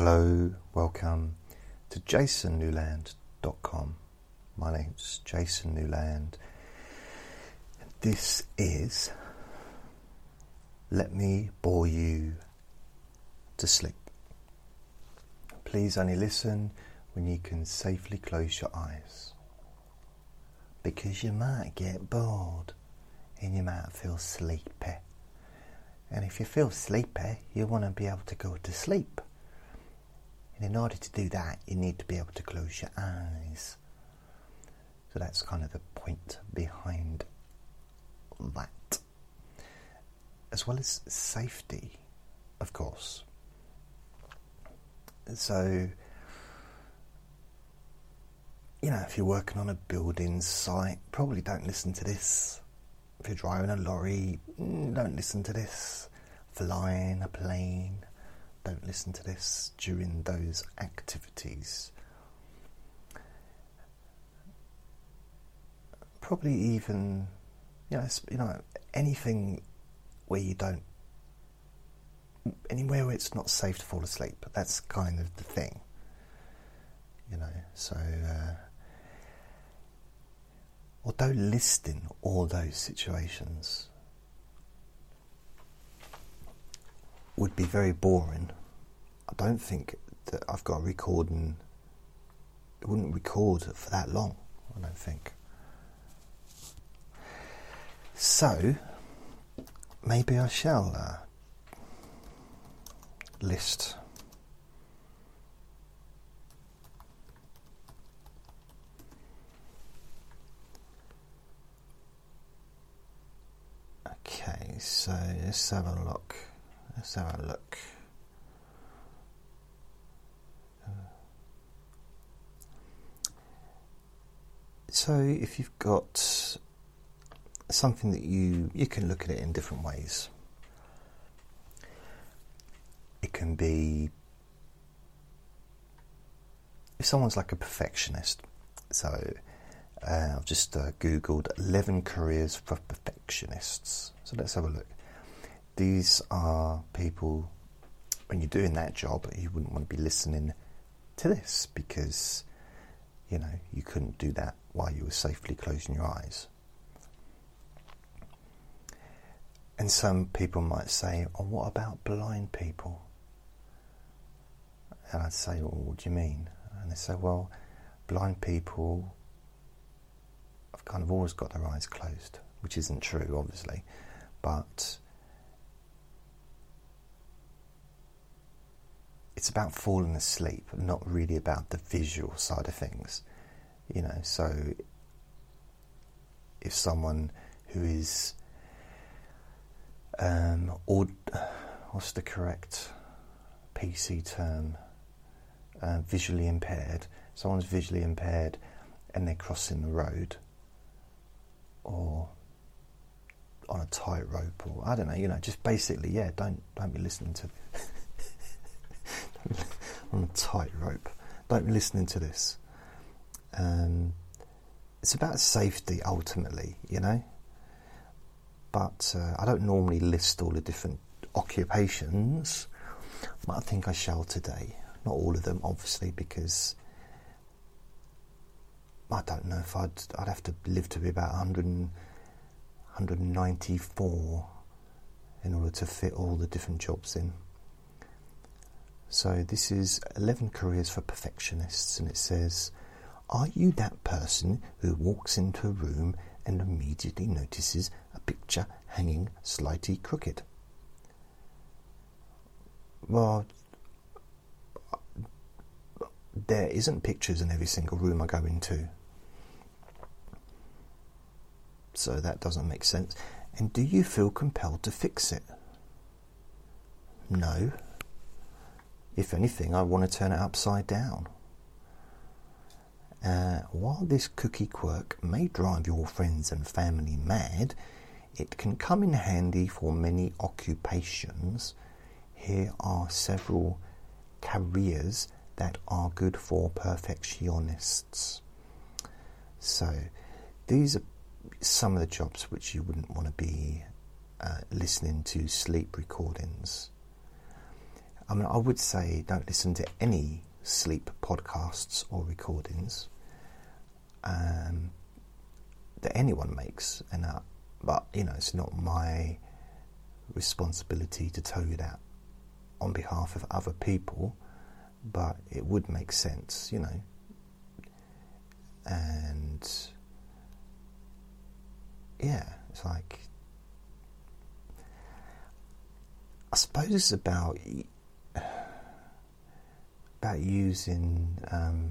Hello, welcome to jasonnewland.com. My name's Jason Newland. This is Let Me Bore You to Sleep. Please only listen when you can safely close your eyes. Because you might get bored and you might feel sleepy. And if you feel sleepy, you want to be able to go to sleep. And in order to do that, you need to be able to close your eyes. So that's kind of the point behind that. As well as safety, of course. So, you know, if you're working on a building site, probably don't listen to this. If you're driving a lorry, mm, don't listen to this. Flying a plane, don't listen to this during those activities. Probably even, you know, you know, anything where you don't, anywhere where it's not safe to fall asleep. That's kind of the thing, you know. So, uh, although listing all those situations would be very boring. I don't think that I've got a recording. It wouldn't record for that long. I don't think. So maybe I shall uh, list. Okay, so let's have a look. Let's have a look. So, if you've got something that you you can look at it in different ways. It can be if someone's like a perfectionist. So, uh, I've just uh, googled eleven careers for perfectionists. So let's have a look these are people, when you're doing that job, you wouldn't want to be listening to this because, you know, you couldn't do that while you were safely closing your eyes. And some people might say, oh, what about blind people? And I'd say, well, what do you mean? And they say, well, blind people have kind of always got their eyes closed, which isn't true, obviously, but it's about falling asleep, not really about the visual side of things. You know, so if someone who is um, or what's the correct PC term? Uh, visually impaired. Someone's visually impaired, and they're crossing the road, or on a tightrope, or I don't know. You know, just basically, yeah. Don't don't be listening to. on a tightrope. Don't be listening to this. Um, it's about safety ultimately, you know. But uh, I don't normally list all the different occupations, but I think I shall today. Not all of them, obviously, because I don't know if I'd I'd have to live to be about 100, 194 in order to fit all the different jobs in. So this is 11 careers for perfectionists, and it says, Are you that person who walks into a room and immediately notices a picture hanging slightly crooked? Well, there isn't pictures in every single room I go into. So that doesn't make sense. And do you feel compelled to fix it? No. If anything, I want to turn it upside down. Uh, while this cookie quirk may drive your friends and family mad, it can come in handy for many occupations. Here are several careers that are good for perfectionists. So, these are some of the jobs which you wouldn't want to be uh, listening to sleep recordings I mean, I would say don't listen to any sleep podcasts or recordings um, that anyone makes, and but you know, it's not my responsibility to tell you that on behalf of other people, but it would make sense, you know. And yeah, it's like I suppose it's about about using um,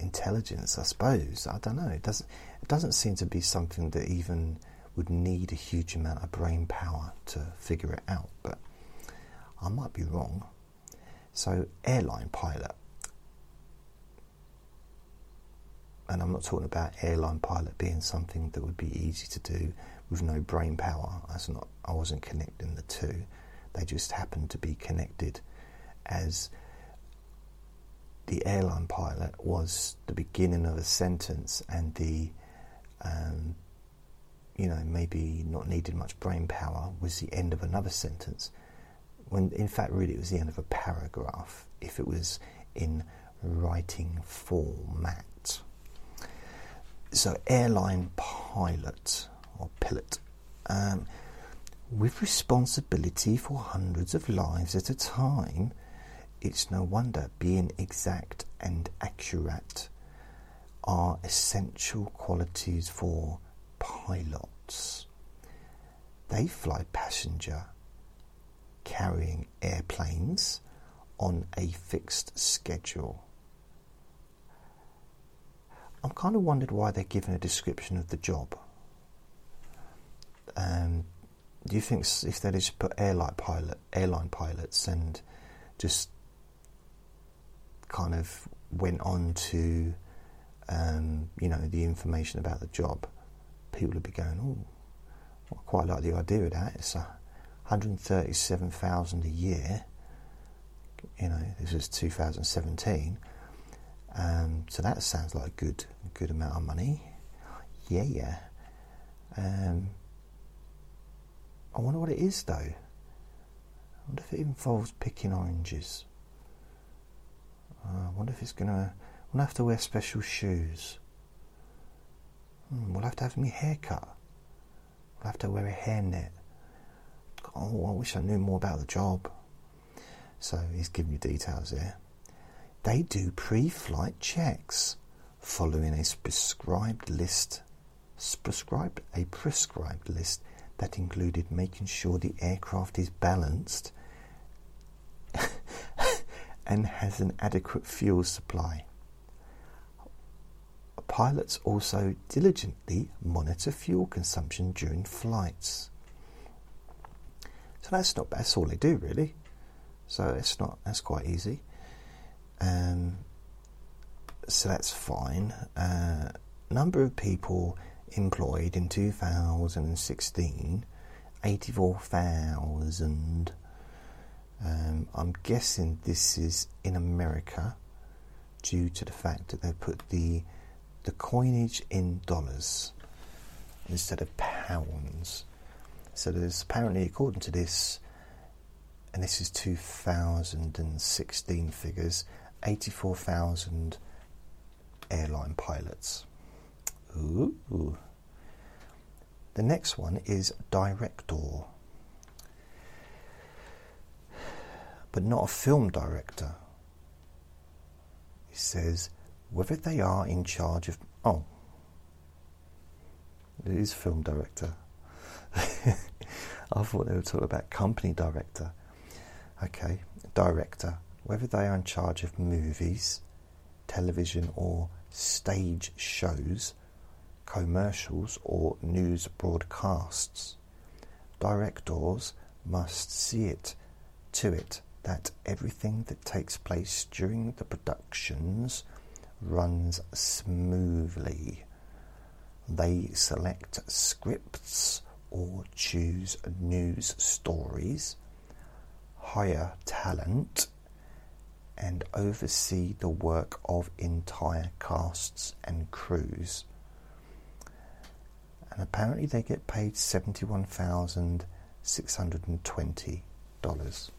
intelligence. I suppose I don't know. It doesn't. It doesn't seem to be something that even would need a huge amount of brain power to figure it out. But I might be wrong. So, airline pilot. And I'm not talking about airline pilot being something that would be easy to do with no brain power. That's not. I wasn't connecting the two. They just happened to be connected as the airline pilot was the beginning of a sentence and the um, you know maybe not needed much brain power was the end of another sentence. When in fact really it was the end of a paragraph if it was in writing format. So airline pilot or pilot um, with responsibility for hundreds of lives at a time it's no wonder being exact and accurate are essential qualities for pilots. They fly passenger carrying airplanes on a fixed schedule. I'm kind of wondered why they're given a description of the job. Um, do you think if they just put airline pilot, airline pilots, and just kind of went on to, um, you know, the information about the job, people would be going, oh, I quite like the idea of that. It's 137,000 a year. You know, this is 2017. Um, so that sounds like a good, good amount of money. Yeah, yeah. Um, I wonder what it is though. I wonder if it involves picking oranges. Uh, I wonder if he's gonna. We'll have to wear special shoes. Hmm, we'll have to have my hair cut. We'll have to wear a hairnet. Oh, I wish I knew more about the job. So he's giving you details there. They do pre-flight checks, following a prescribed list. Prescribed a prescribed list that included making sure the aircraft is balanced and has an adequate fuel supply. Pilots also diligently monitor fuel consumption during flights. So that's not that's all they do really. So it's not that's quite easy. Um, so that's fine. Uh, number of people employed in 2016 84,000 um, I'm guessing this is in America due to the fact that they put the the coinage in dollars instead of pounds. So there's apparently, according to this, and this is 2016 figures, 84,000 airline pilots. Ooh. The next one is director. But not a film director. He says whether they are in charge of. Oh, it is film director. I thought they were talking about company director. Okay, director. Whether they are in charge of movies, television, or stage shows, commercials, or news broadcasts. Directors must see it to it that everything that takes place during the productions runs smoothly. They select scripts or choose news stories, hire talent, and oversee the work of entire casts and crews. And apparently, they get paid $71,620.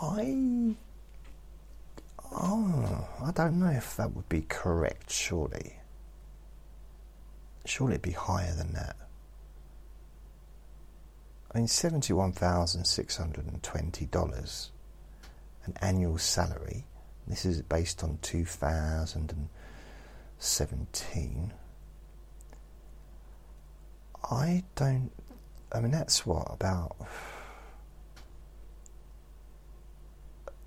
I. Oh, I don't know if that would be correct, surely. Surely it'd be higher than that. I mean, $71,620, an annual salary. This is based on 2017. I don't. I mean, that's what about.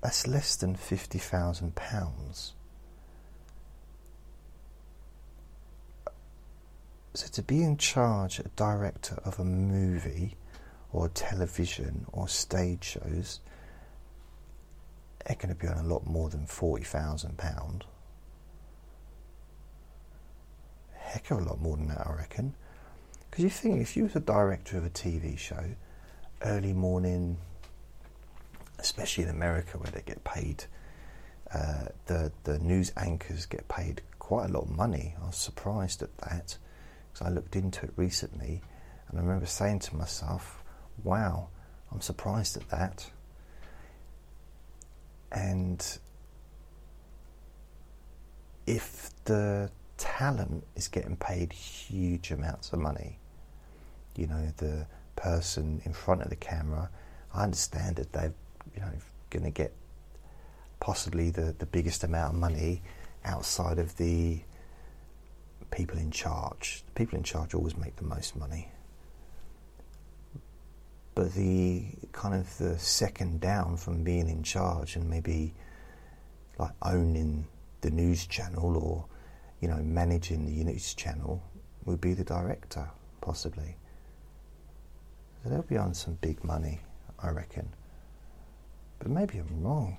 That's less than fifty thousand pounds. So to be in charge, a director of a movie or television or stage shows, they're going to be on a lot more than forty thousand pound. Heck of a lot more than that, I reckon. Because you think if you was a director of a TV show, early morning, especially in America where they get paid, uh, the the news anchors get paid quite a lot of money. I was surprised at that because I looked into it recently, and I remember saying to myself, wow, I'm surprised at that. And if the talent is getting paid huge amounts of money, you know, the person in front of the camera, I understand that they're, you know, going to get possibly the, the biggest amount of money outside of the people in charge. The people in charge always make the most money. But the kind of the second down from being in charge and maybe like owning the news channel or you know managing the news channel would be the director possibly. So they'll be on some big money I reckon but maybe I'm wrong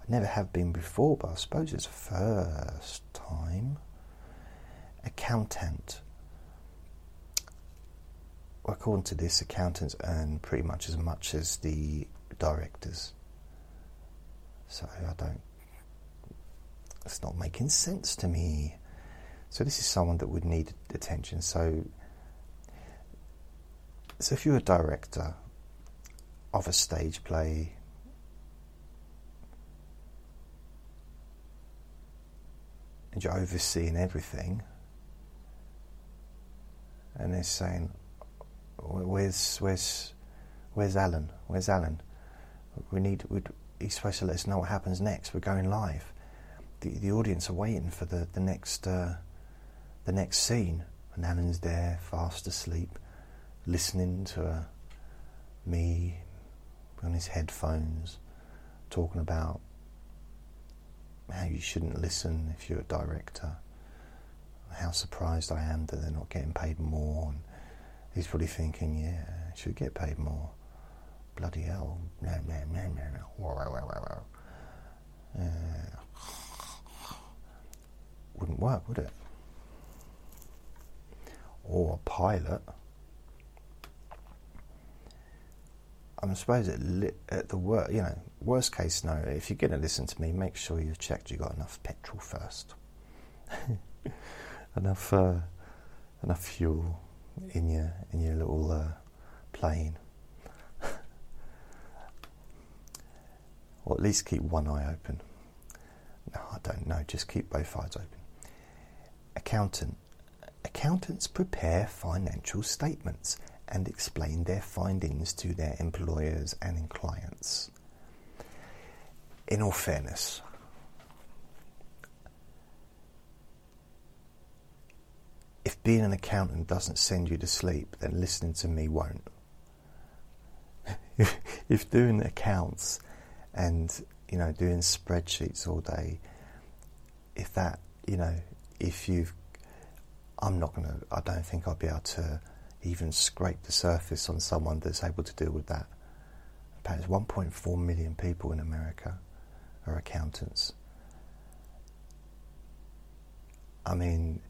I never have been before but I suppose it's first time accountant according to this, accountants earn pretty much as much as the directors. So I don't. It's not making sense to me. So this is someone that would need attention. So, so if you're a director of a stage play, and you're overseeing everything, and they're saying, where's where's where's Alan? Where's Alan? We need. he's supposed to let us know what happens next. We're going live. The the audience are waiting for the the next uh, the next scene, and Alan's there, fast asleep, listening to uh, me on his headphones, talking about how you shouldn't listen if you're a director. How surprised I am that they're not getting paid more. And, He's probably thinking, yeah, I should get paid more. Bloody hell. Wouldn't work, would it? Or a pilot. I suppose at, li- at the worst, you know, worst case scenario, if you're going to listen to me, make sure you've checked you've got enough petrol first, enough, uh, enough fuel, in your in your little uh, plane. or at least keep one eye open. No, I don't know. Just keep both eyes open. Accountant. Accountants prepare financial statements and explain their findings to their employers and clients. In all fairness, if being an accountant doesn't send you to sleep, then listening to me won't. if doing accounts and you know doing spreadsheets all day, if that you know if you've, I'm not gonna. I don't think I'll be able to even scrape the surface on someone that's able to deal with that. Perhaps 1.4 million people in America are accountants. I mean,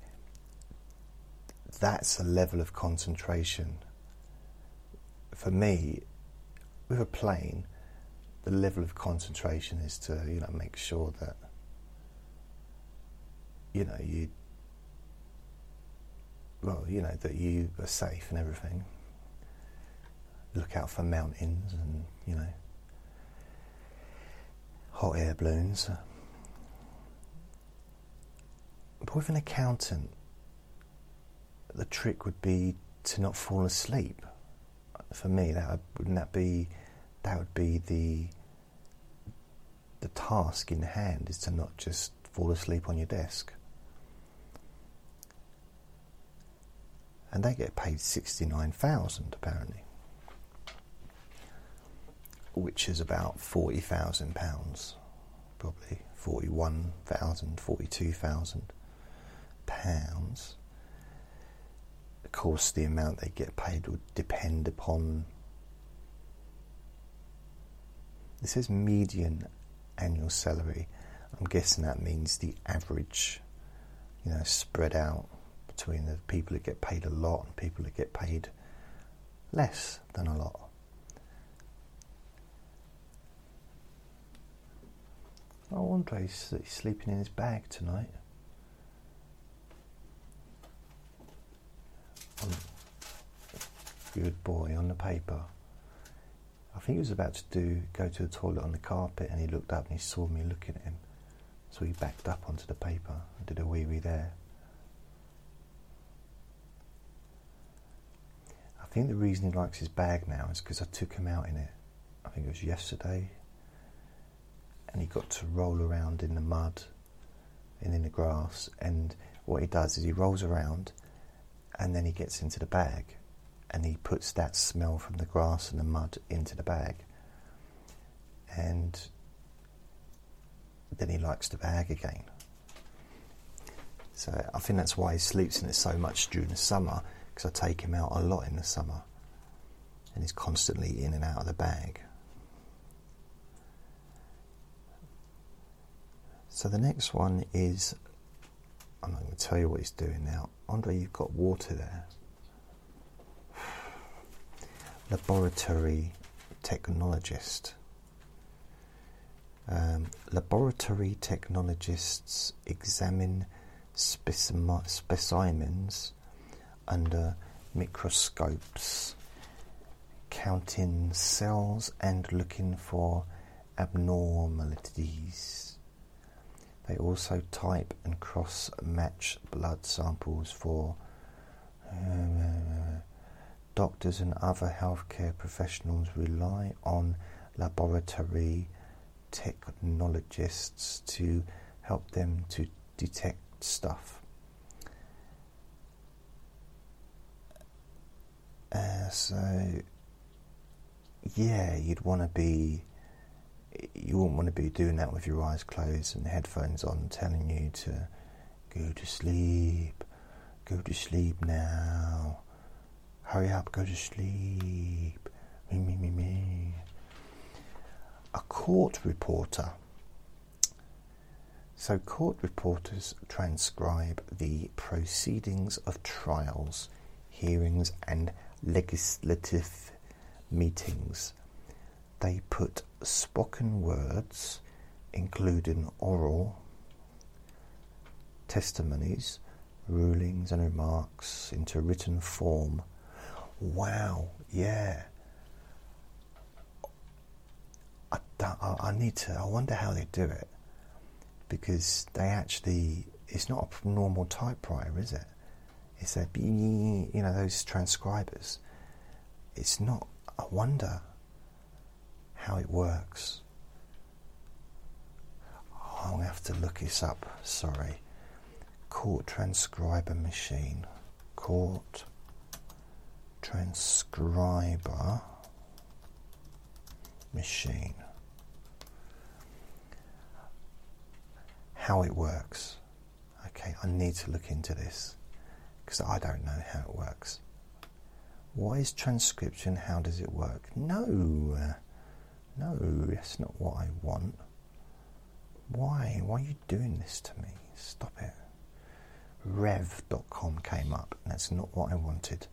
that's a level of concentration. For me, with a plane, the level of concentration is to you know make sure that you know you well, you know, that you are safe and everything. Look out for mountains and, you know, hot air balloons. But with an accountant, the trick would be to not fall asleep. For me, that wouldn't that be that would be the the task in hand is to not just fall asleep on your desk. And they get paid sixty nine thousand apparently, which is about forty thousand pounds, probably forty one thousand, forty two thousand pounds. Of course, the amount they get paid would depend upon. This says median annual salary. I'm guessing that means the average, you know, spread out between the people that get paid a lot and people that get paid less than a lot. Oh, Andre's he's sleeping in his bag tonight. Um, good boy on the paper. I think he was about to do go to the toilet on the carpet and he looked up and he saw me looking at him. So he backed up onto the paper and did a wee wee there. I think the reason he likes his bag now is because I took him out in it. I think it was yesterday. And he got to roll around in the mud and in the grass. And what he does is he rolls around and then he gets into the bag and he puts that smell from the grass and the mud into the bag. And then he likes the bag again. So I think that's why he sleeps in it so much during the summer, because I take him out a lot in the summer. And he's constantly in and out of the bag. So the next one is I'm not going to tell you what he's doing now. Andre, you've got water there. Laboratory technologist. Um, laboratory technologists examine specimens under microscopes, counting cells and looking for abnormalities. They also type and cross match blood samples for uh, doctors and other healthcare professionals rely on laboratory technologists to help them to detect stuff. Uh, so, yeah, you'd want to be you wouldn't want to be doing that with your eyes closed and headphones on, telling you to go to sleep, go to sleep now, hurry up, go to sleep, me, me, me, me. A court reporter. So, court reporters transcribe the proceedings of trials, hearings, and legislative meetings they put spoken words, including oral testimonies, rulings, and remarks, into written form. Wow, yeah. I, I need to, I wonder how they do it because they actually, it's not a normal typewriter, is it? It's a, you know, those transcribers. It's not, I wonder how it works. Oh, I'll have to look this up, sorry. Court transcriber machine. Court transcriber machine. How it works. Okay, I need to look into this because I don't know how it works. What is transcription? How does it work? No. No, that's not what I want. Why? Why are you doing this to me? Stop it. Rev.com came up, and that's not what I wanted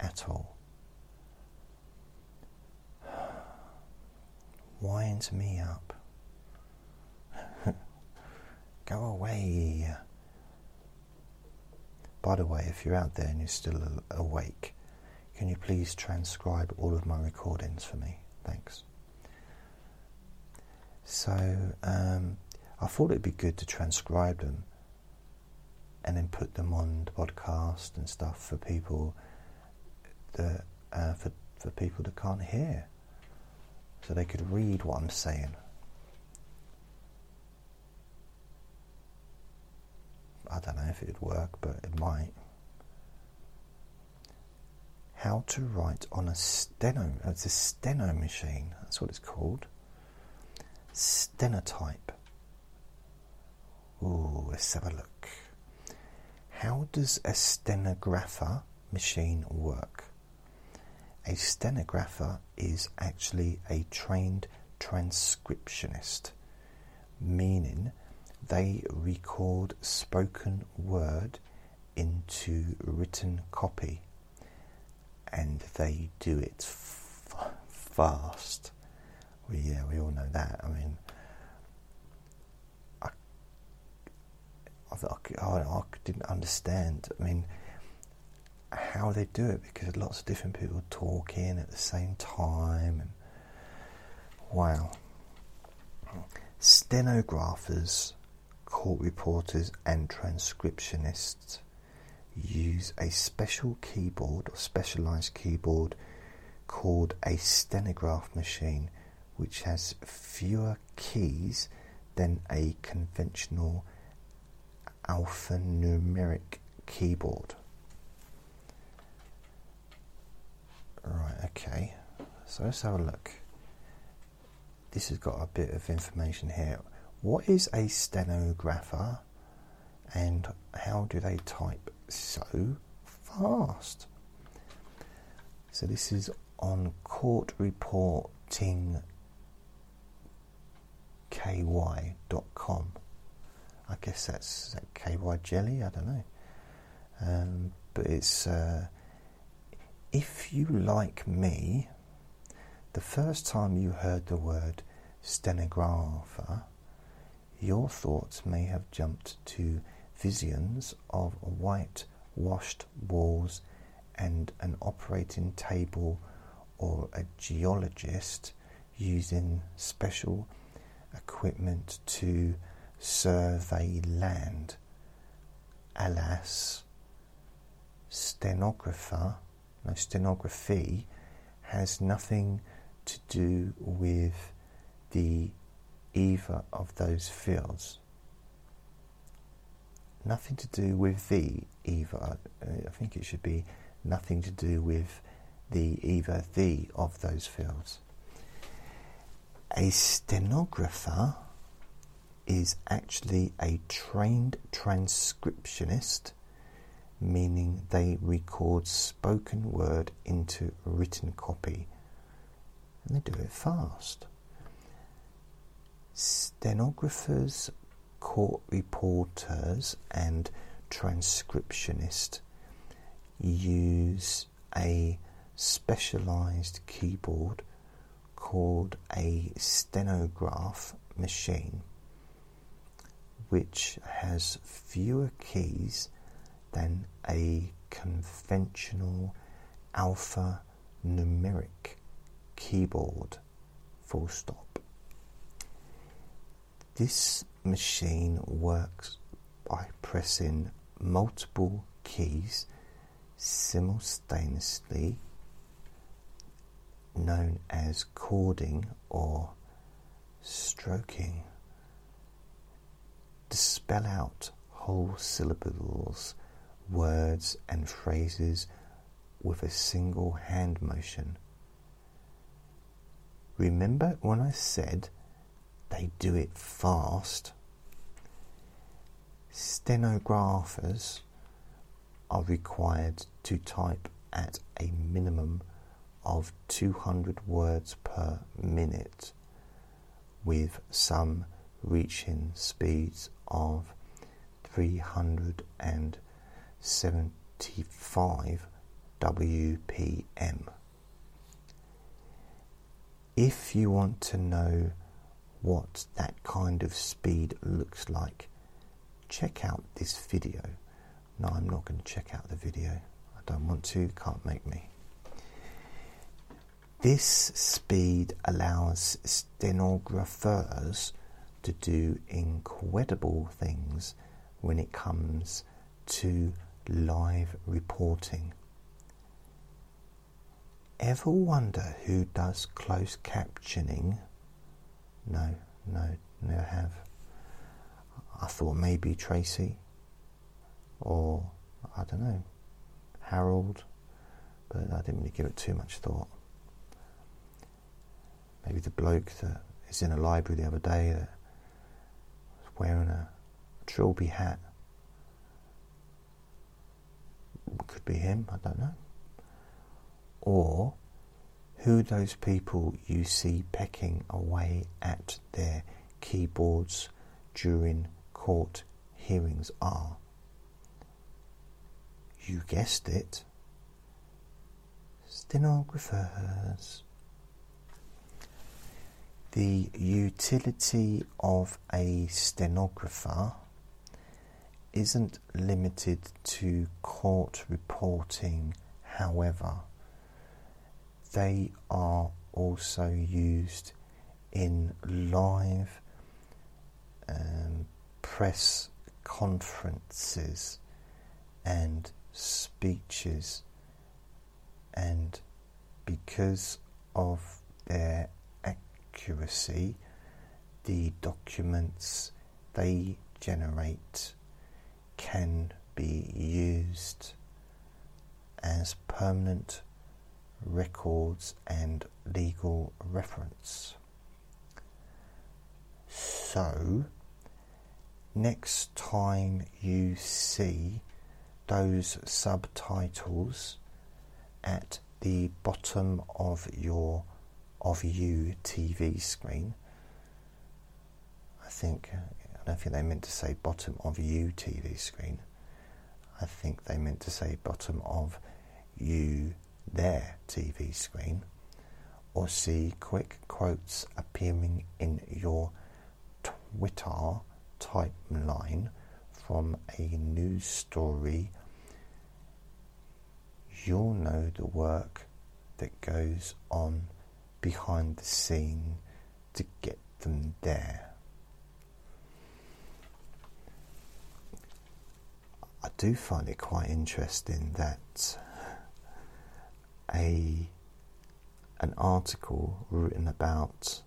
at all. Winds me up. Go away. By the way, if you're out there and you're still awake, can you please transcribe all of my recordings for me? Thanks. So um, I thought it'd be good to transcribe them and then put them on the podcast and stuff for people that uh, for for people that can't hear, so they could read what I'm saying. I don't know if it'd work, but it might. How to write on a steno? It's a steno machine. That's what it's called. Stenotype. Ooh, let's have a look. How does a stenographer machine work? A stenographer is actually a trained transcriptionist, meaning they record spoken word into written copy and they do it f- fast. Yeah, we all know that. I mean, I, I, I, I didn't understand. I mean, how they do it because lots of different people talk in at the same time and wow stenographers court reporters and transcriptionists use a special keyboard or specialized keyboard called a stenograph machine which has fewer keys than a conventional alphanumeric keyboard Right, okay. So let's have a look. This has got a bit of information here. What is a stenographer and how do they type so fast? So this is on court reporting ky.com. I guess that's that KY jelly, I don't know. Um, but it's uh, if you, like me, the first time you heard the word stenographer, your thoughts may have jumped to visions of white washed walls and an operating table or a geologist using special equipment to survey land. Alas, stenographer now, stenography has nothing to do with the either of those fields. Nothing to do with the either. Uh, I think it should be nothing to do with the either the of those fields. A stenographer is actually a trained transcriptionist meaning they record spoken word into written copy and they do it fast. Stenographers, court reporters, and transcriptionists use a specialized keyboard called a stenograph machine, which has fewer keys than a conventional alphanumeric keyboard. Full stop. This machine works by pressing multiple keys simultaneously, known as chording or stroking, to spell out whole syllables words and phrases with a single hand motion. Remember when I said they do it fast? Stenographers are required to type at a minimum of 200 words per minute, with some reaching speeds of 375 WPM. If you want to know what that kind of speed looks like, check out this video No, I'm not going to check out the video. I don't want to, can't make me. This speed allows stenographers to do incredible things when it comes to live reporting. Ever wonder who does closed captioning? No, no, never have. I thought maybe Tracy or I don't know, Harold, but I didn't really give it too much thought. Maybe the bloke that is in a library the other day that was wearing a trilby hat. Could be him, I don't know. Or who those people you see pecking away at their keyboards during court hearings are. You guessed it. Stenographers. The utility of a stenographer isn't limited to court reporting, however, they are also used in live um, press conferences and speeches, and because of their accuracy, the documents they generate can be used as permanent records and legal reference. So, next time you see those subtitles at the bottom of your of you TV screen. I think I don't think they meant to say bottom of you TV screen. I think they meant to say bottom of you their TV screen or see quick quotes appearing in your Twitter timeline from a news story, you'll know the work that goes on behind the scene to get them there. I do find it quite interesting that a an article written about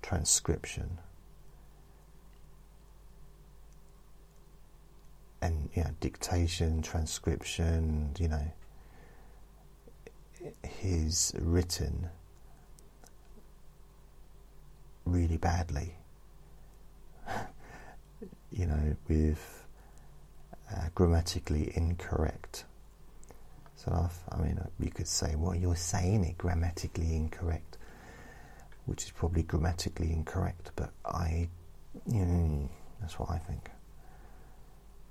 transcription and you know dictation, transcription, you know, is written really badly. you know, with uh, grammatically incorrect. So I've, I mean, uh, you could say, well, you're saying it grammatically incorrect, which is probably grammatically incorrect, but I, you know, that's what I think.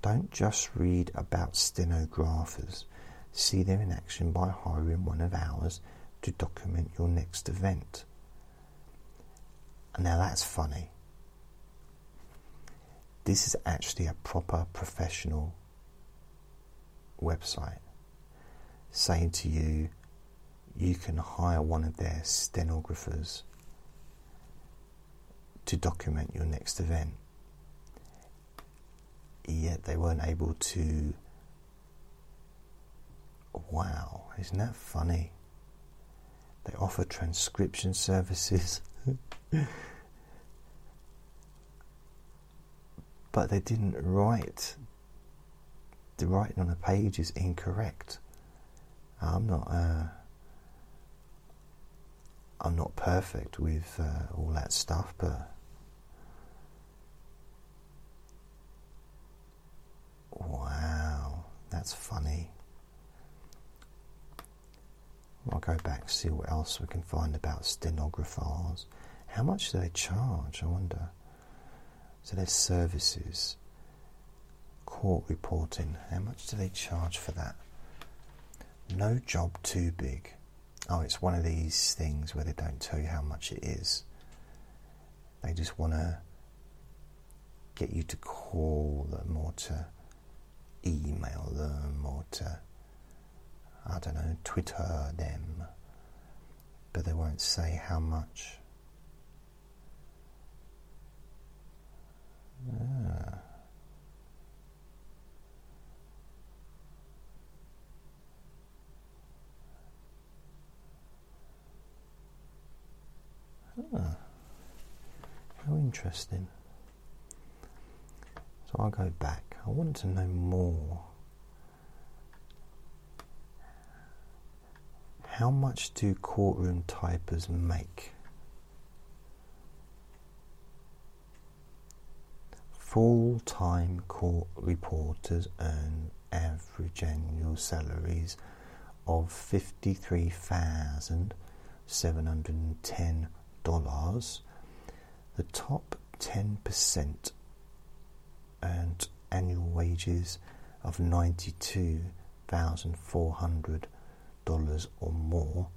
Don't just read about stenographers. See them in action by hiring one of ours to document your next event. And now that's funny. This is actually a proper professional website saying to you, you can hire one of their stenographers to document your next event yet they weren't able to. Wow, isn't that funny? They offer transcription services, but they didn't write. The writing on the page is incorrect. I'm not. Uh, I'm not perfect with uh, all that stuff, but Wow, that's funny. I'll go back and see what else we can find about stenographers. How much do they charge? I wonder. So there's services, court reporting. How much do they charge for that? No job too big. Oh, it's one of these things where they don't tell you how much it is. They just want to get you to call them or to email them or to, I don't know, Twitter them, but they won't say how much. Ah. Ah. How interesting. So I'll go back. I want to know more. How much do courtroom typers make? Full time court reporters earn average annual salaries of $53,710. Dollars, the top 10% earned annual wages of $92,400 or more,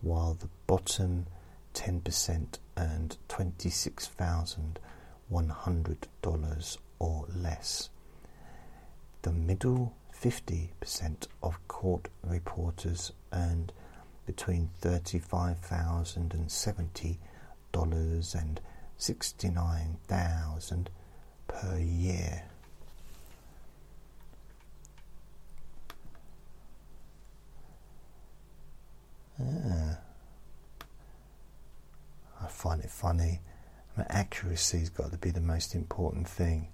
while the bottom 10% earned $26,100 or less. The middle 50% of court reporters earned between $35,000 and $70 and 69,000 per year. Ah. I find it funny. I accuracy's got to be the most important thing.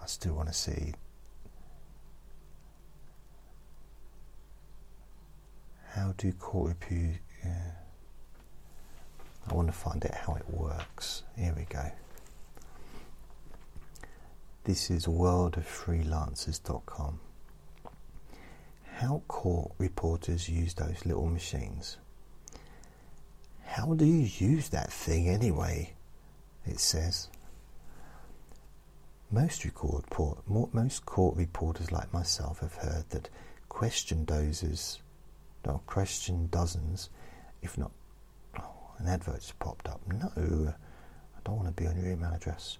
I still want to see how do court review. Yeah. I want to find out how it works. Here we go. This is worldoffreelancers.com. How court reporters use those little machines. How do you use that thing anyway? It says. Most, record, most court reporters like myself have heard that question dozers, no, question dozens, if not oh, an advert's popped up. No, I don't want to be on your email address.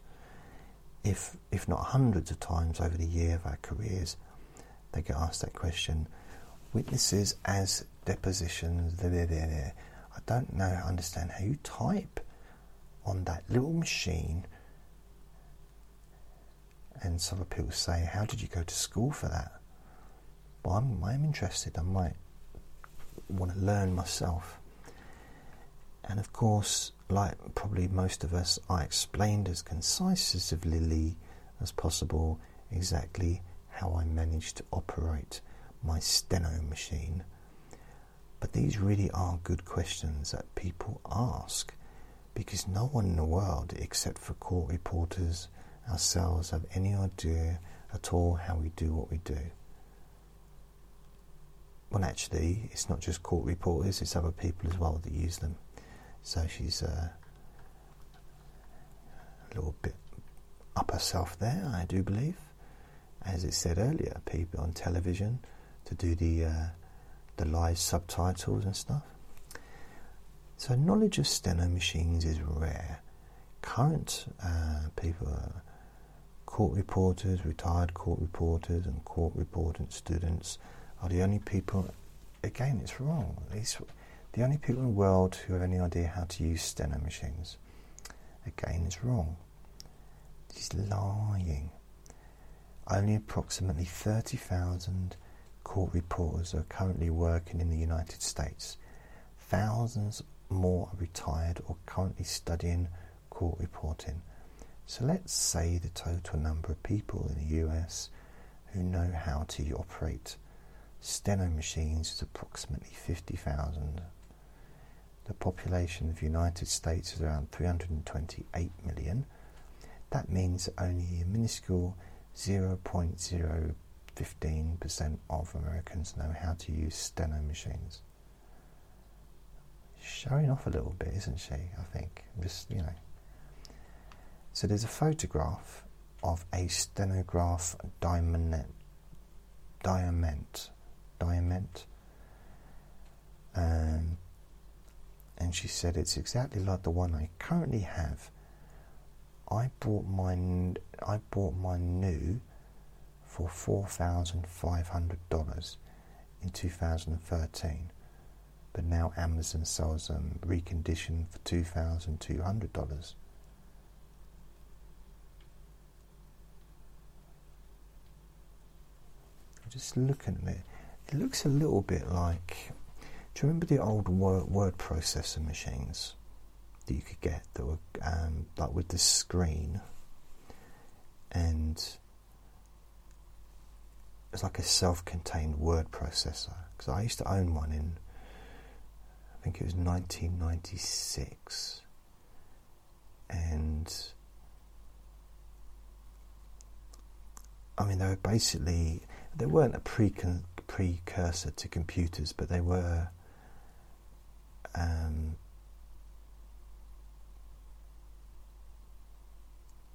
If, if not hundreds of times over the year of our careers, they get asked that question. Witnesses as depositions, blah, blah, blah, I don't know, understand how you type on that little machine. And some people say, How did you go to school for that? Well, I'm, I'm interested. I might want to learn myself. And of course, like probably most of us, I explained as concisely as possible exactly how I managed to operate my steno machine. But these really are good questions that people ask because no one in the world, except for court reporters ourselves, have any idea at all how we do what we do. Well, actually, it's not just court reporters, it's other people as well that use them. So she's uh, a little bit up herself there, I do believe. As it said earlier, people on television to do the uh, the live subtitles and stuff. So knowledge of steno machines is rare. Current uh, people, are court reporters, retired court reporters, and court reporting students are the only people. Again, it's wrong. It's, the only people in the world who have any idea how to use steno machines. Again, it's wrong. He's lying. Only approximately 30,000 court reporters are currently working in the United States. Thousands more are retired or currently studying court reporting. So let's say the total number of people in the US who know how to operate steno machines is approximately 50,000 the population of the United States is around 328 million. That means only a minuscule 0.015% of Americans know how to use steno machines. Showing off a little bit, isn't she? I think. Just, you know. So there's a photograph of a stenograph diamond, diamond, diamond, um, and she said it's exactly like the one I currently have I bought mine. I bought mine new for four thousand five hundred dollars in two thousand and thirteen, but now Amazon sells them reconditioned for two thousand two hundred dollars. Just looking at it, it looks a little bit like. Do you remember the old word, word processor machines that you could get that were um, like with the screen and it's like a self-contained word processor because I used to own one in I think it was 1996 and I mean they were basically they weren't a precon- precursor to computers but they were um,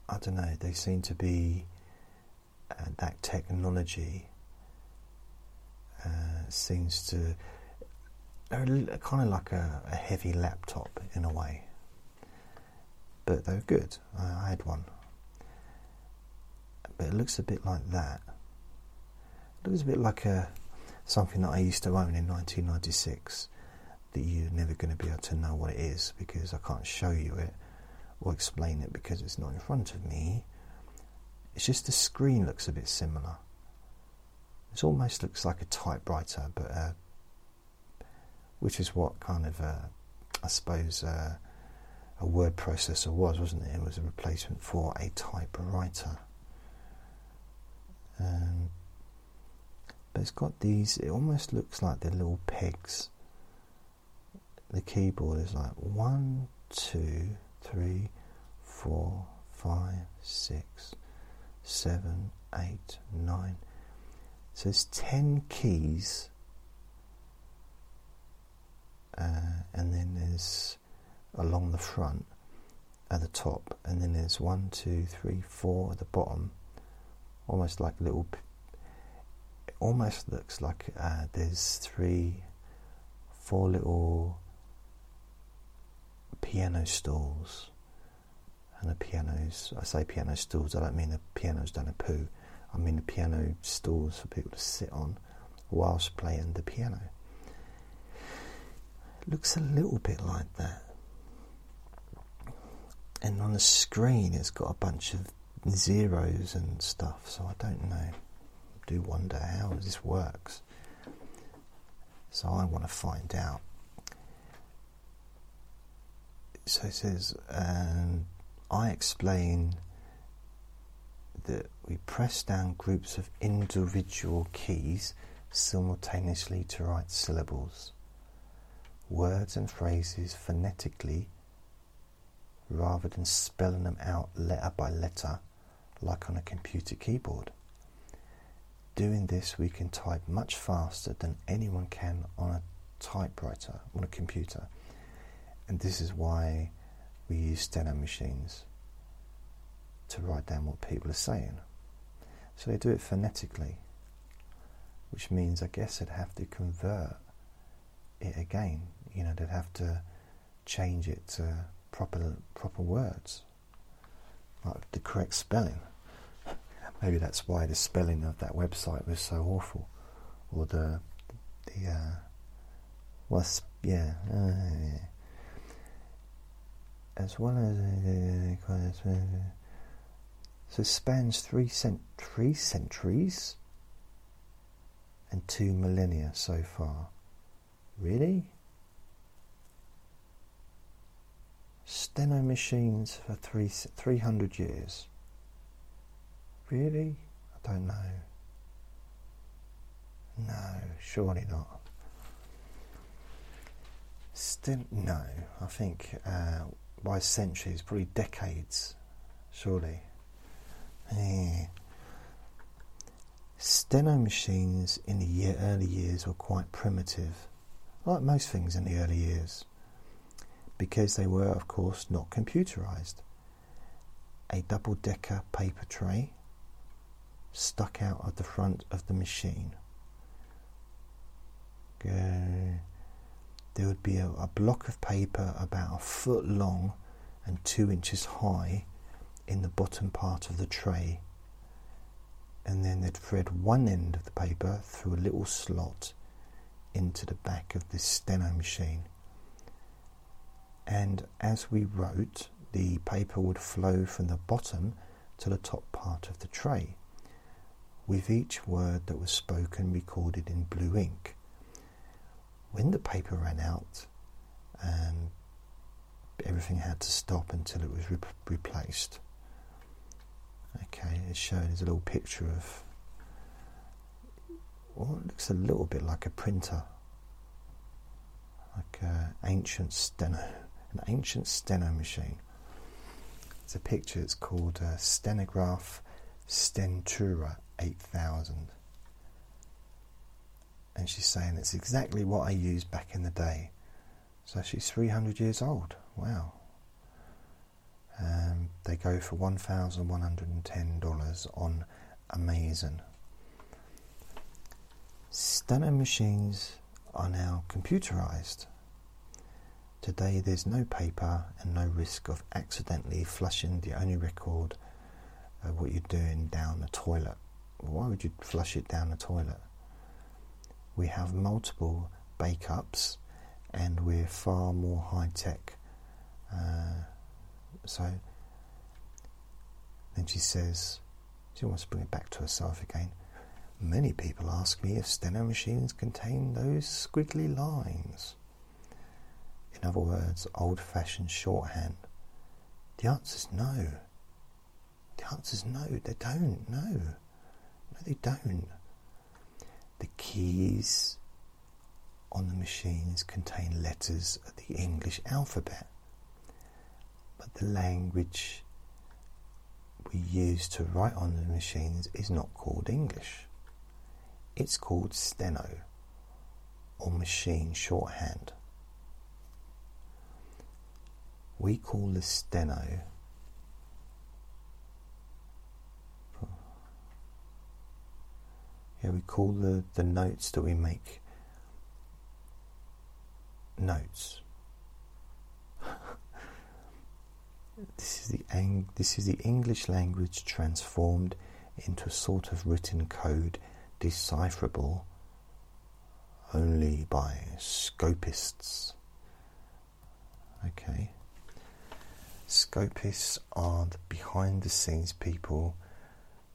I don't know, they seem to be uh, that technology uh, seems to kind of like a, a, heavy laptop in a way, but they're good. I, I had one, but it looks a bit like that. It looks a bit like a something that I used to own in 1996 that you're never going to be able to know what it is because I can't show you it or explain it because it's not in front of me. It's just the screen looks a bit similar. It almost looks like a typewriter, but uh, which is what kind of uh, I suppose uh, a word processor was, wasn't it? It was a replacement for a typewriter. Um, but it's got these. It almost looks like the little pegs. The keyboard is like one, two, three, four, five, six, seven, eight, nine. So it's ten keys, uh, and then there's along the front at the top, and then there's one, two, three, four at the bottom, almost like little. Almost looks like uh, there's three, four little piano stalls. And the pianos, I say piano stalls, I don't mean the piano's done a poo. I mean the piano stalls for people to sit on whilst playing the piano. Looks a little bit like that. And on the screen, it's got a bunch of zeros and stuff, so I don't know. Do wonder how this works. So I want to find out so it says, um, I explain that we press down groups of individual keys simultaneously to write syllables, words and phrases phonetically rather than spelling them out letter by letter like on a computer keyboard. Doing this, we can type much faster than anyone can on a typewriter, on a computer and this is why we use steno machines to write down what people are saying. So they do it phonetically, which means I guess they'd have to convert it again. You know, they'd have to change it to proper proper words, like the correct spelling. Maybe that's why the spelling of that website was so awful, or the the uh, was yeah. Uh, yeah as well as so spans three cent three centuries and two millennia so far. Really? Steno machines for three three hundred years. Really? I don't know. No, surely not. Sten- no, I think uh, by centuries, probably decades, surely. Yeah. Steno machines in the year, early years were quite primitive, like most things in the early years, because they were, of course, not computerized. A double decker paper tray stuck out of the front of the machine. There would be a, a block of paper about a foot long and two inches high in the bottom part of the tray, and then they'd thread one end of the paper through a little slot into the back of this steno machine. And as we wrote, the paper would flow from the bottom to the top part of the tray, with each word that was spoken recorded in blue ink. When the paper ran out, um, everything had to stop until it was re replaced. Okay, it's shown as a little picture of well, it looks a little bit like a printer, like an ancient steno, an ancient steno machine. It's a picture. It's called uh, Stenograph Stentura 8000, and she's saying it's exactly what I used back in the day. So she's 300 years old. Wow. Um, they go for $1,110 on Amazon. Steno machines are now computerized. Today there's no paper and no risk of accidentally flushing the only record of what you're doing down the toilet. Why would you flush it down the toilet? We have multiple backups and we're far more high tech. Uh, so then she says, she wants to bring it back to herself again. Many people ask me if steno machines contain those squiggly lines. In other words, old fashioned shorthand. The answer is no. The answer is no, they don't. No. No, they don't. The keys on the machines contain letters of the English alphabet, but the language we use to write on the machines is not called English. It's called steno or machine shorthand. We call the steno yeah, we call the, the notes that we make notes. this is the ang- this is the English language transformed into a sort of written code decipherable only by scopists. Okay. Scopists are the behind the scenes people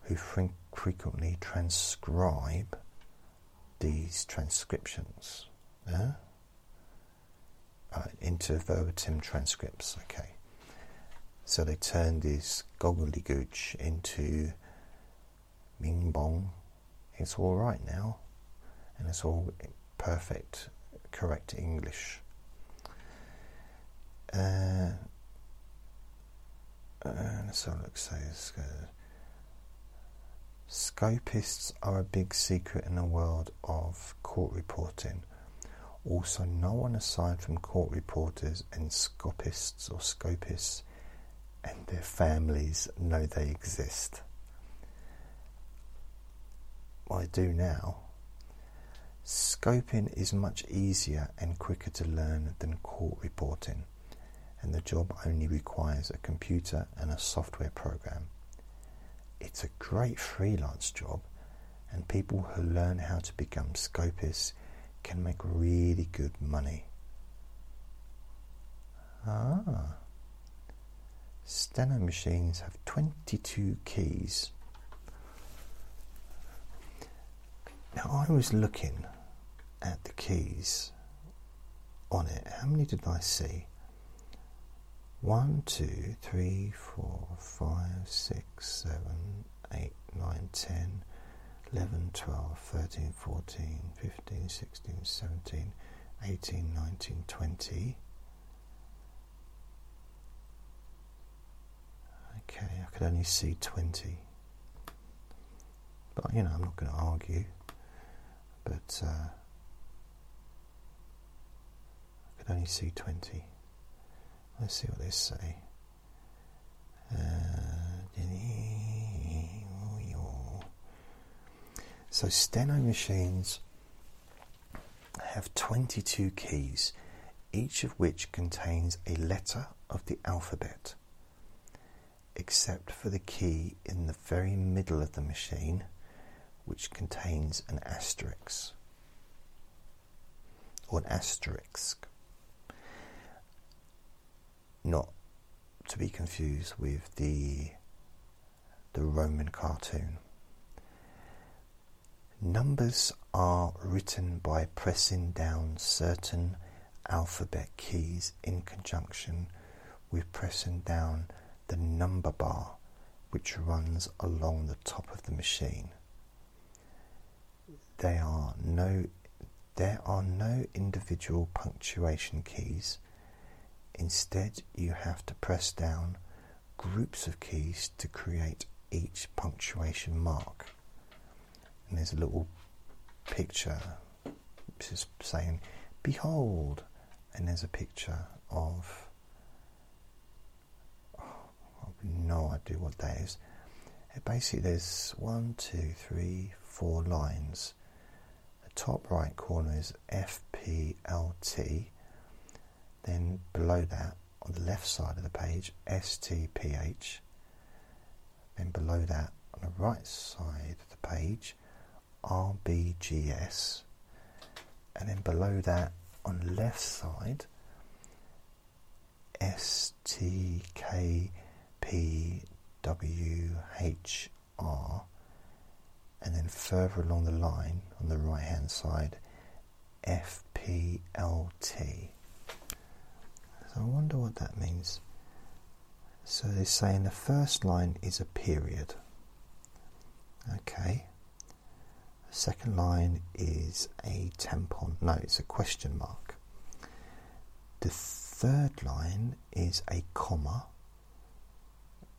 who frequently transcribe these transcriptions uh, into verbatim transcripts. Okay. So they turn this gobbledygooch into Ming Bong it's all right now, and it's all perfect, correct English. Uh, uh, so look, says uh, Scopists are a big secret in the world of court reporting. Also, no one aside from court reporters and scopists or scopists and their families know they exist. I do now. Scoping is much easier and quicker to learn than court reporting, and the job only requires a computer and a software program. It's a great freelance job, and people who learn how to become scopists can make really good money. Ah. Steno machines have 22 keys Now, I was looking at the keys on it. How many did I see? 1, 2, 3, 4, 5, 6, 7, 8, 9, 10, 11, 12, 13, 14, 15, 16, 17, 18, 19, 20. Okay, I could only see 20. But you know, I'm not going to argue but uh, I could only see 20. Let's see what they say. Uh, so, steno machines have 22 keys, each of which contains a letter of the alphabet. except for the key in the very middle of the machine, which contains an asterisk or an Asterix. Not to be confused with the the Roman cartoon. Numbers are written by pressing down certain alphabet keys in conjunction with pressing down the number bar which runs along the top of the machine. There are no, there are no individual punctuation keys. Instead, you have to press down groups of keys to create each punctuation mark. And there's a little picture which is saying, Behold, and there's a picture of oh, no idea what that is. Basically, there's one, two, three, four lines. The top right corner is FPLT. Then below that, on the left side of the page, STPH. Then below that, on the right side of the page, RBGS. And then below that, on the left side STKPWHR and then further along the line on the right hand side FPLT. So I wonder what that means. So they're saying the first line is a period. Okay. The second line is a tampon. No, it's a question mark. The third line is a comma.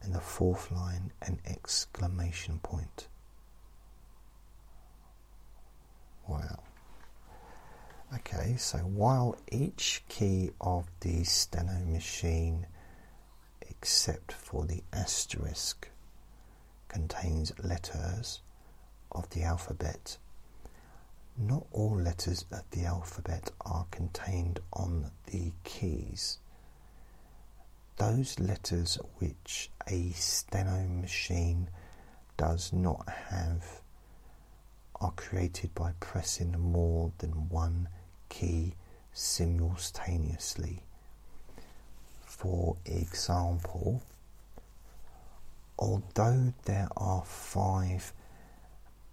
And the fourth line, an exclamation point. Wow. Okay, so while each key of the steno machine, except for the asterisk, contains letters, of the alphabet. Not all letters of the alphabet are contained on the keys. Those letters which a steno machine does not have are created by pressing more than one key simultaneously. For example, although there are five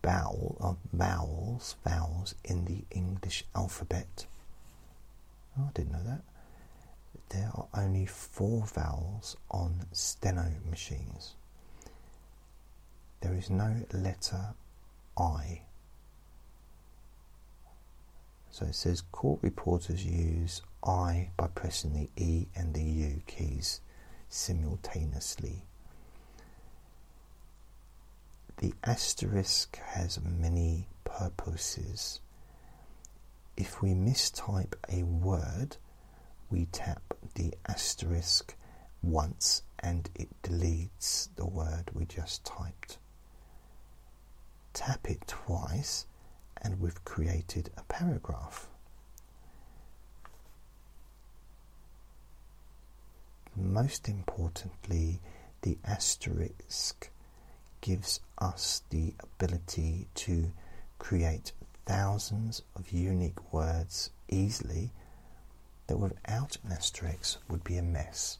vowel of vowels vowels in the English alphabet. Oh, I didn't know that. There are only four vowels on steno machines. There is no letter I. So it says court reporters use I by pressing the E and the U keys simultaneously. The asterisk has many purposes. If we mistype a word, we tap the asterisk once and it deletes the word we just typed. Tap it twice and we've created a paragraph. Most importantly, the asterisk gives us the ability to create thousands of unique words easily that without an asterisk would be a mess.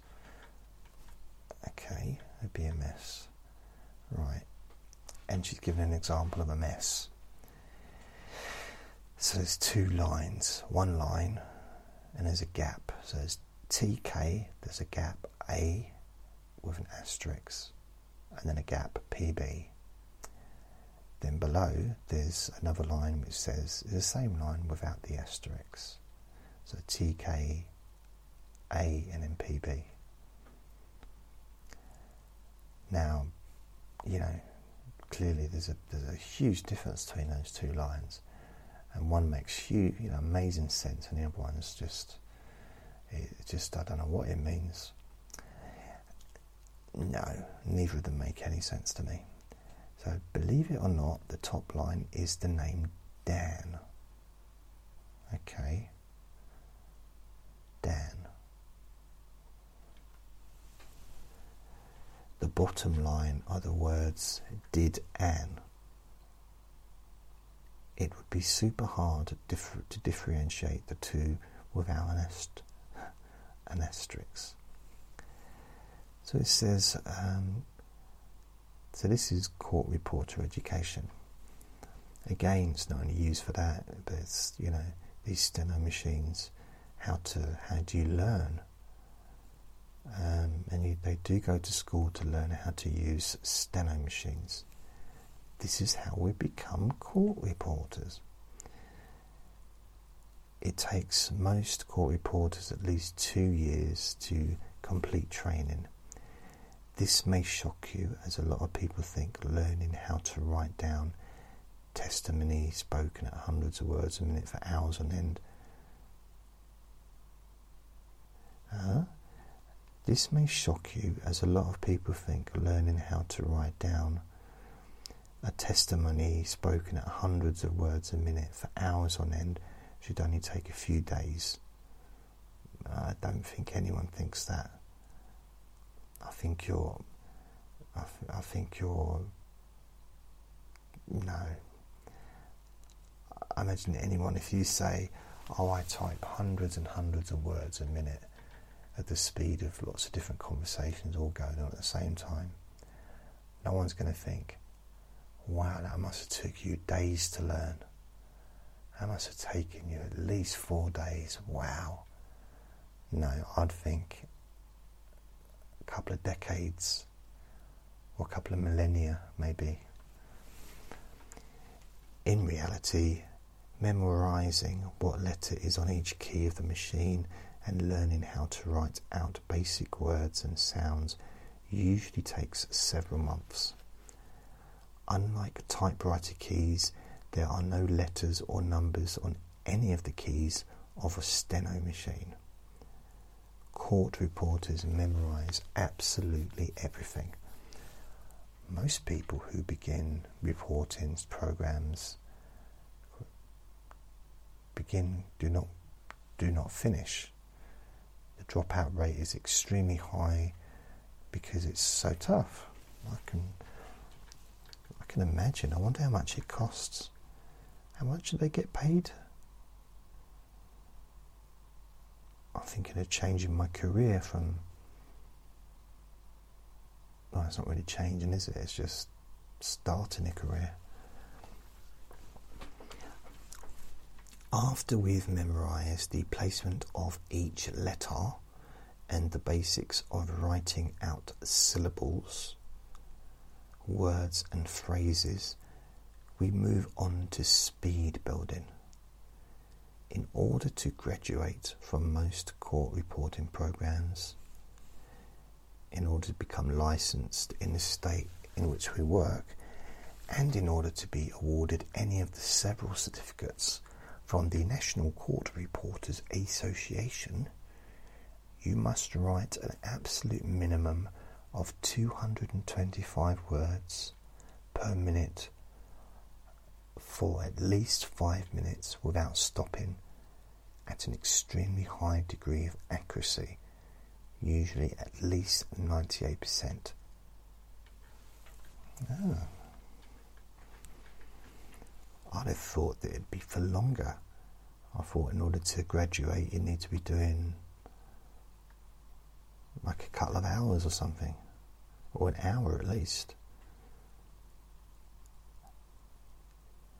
Okay, it'd be a mess. Right. And she's given an example of a mess. So there's two lines, one line, and there's a gap. So there's TK, there's a gap, A with an asterisk and then a gap PB. Then below there's another line which says the same line without the asterisk. So TK A and then PB. Now, you know, clearly there's a there's a huge difference between those two lines, and one makes huge, you know, amazing sense, and the other one's just, it just I don't know what it means. No, neither of them make any sense to me. So, believe it or not, the top line is the name Dan. Okay. Dan. The bottom line are the words did an. It would be super hard to, differ, to differentiate the two without an, est, an asterisk. So it says, um, so this is court reporter education. Again, it's not only used for that, but it's, you know, these steno machines, how to, how do you learn? Um, and you, they do go to school to learn how to use steno machines. This is how we become court reporters. It takes most court reporters at least two years to complete training. This may shock you, as a lot of people think learning how to write down testimony spoken at hundreds of words a minute for hours on end. Uh, this may shock you, as a lot of people think learning how to write down a testimony spoken at hundreds of words a minute for hours on end should only take a few days. I don't think anyone thinks that. I think you're. I, th- I think you're. No. I imagine anyone, if you say, Oh, I type hundreds and hundreds of words a minute at the speed of lots of different conversations all going on at the same time, no one's going to think, Wow, that must have took you days to learn. That must have taken you at least four days. Wow. No, I'd think a couple of decades or a couple of millennia, maybe. In reality, memorizing what letter is on each key of the machine and learning how to write out basic words and sounds usually takes several months. Unlike typewriter keys, there are no letters or numbers on any of the keys of a steno machine. Court reporters memorize absolutely everything. Most people who begin reporting programs begin do not do not finish. The dropout rate is extremely high because it's so tough. I can can imagine. I wonder how much it costs. How much do they get paid? I'm thinking of changing my career from. Well, it's not really changing, is it? It's just starting a career. After we've memorized the placement of each letter and the basics of writing out syllables, words, and phrases we move on to speed building. In order to graduate from most court reporting programs, in order to become licensed in the state in which we work, and in order to be awarded any of the several certificates from the National Court Reporters Association, you must write an absolute minimum of 225 words per minute for at least five minutes without stopping at an extremely high degree of accuracy, usually at least 98%. Oh. Ah. I'd have thought that it'd be for longer. I thought in order to graduate, you need to be doing like a couple of hours or something, or an hour at least.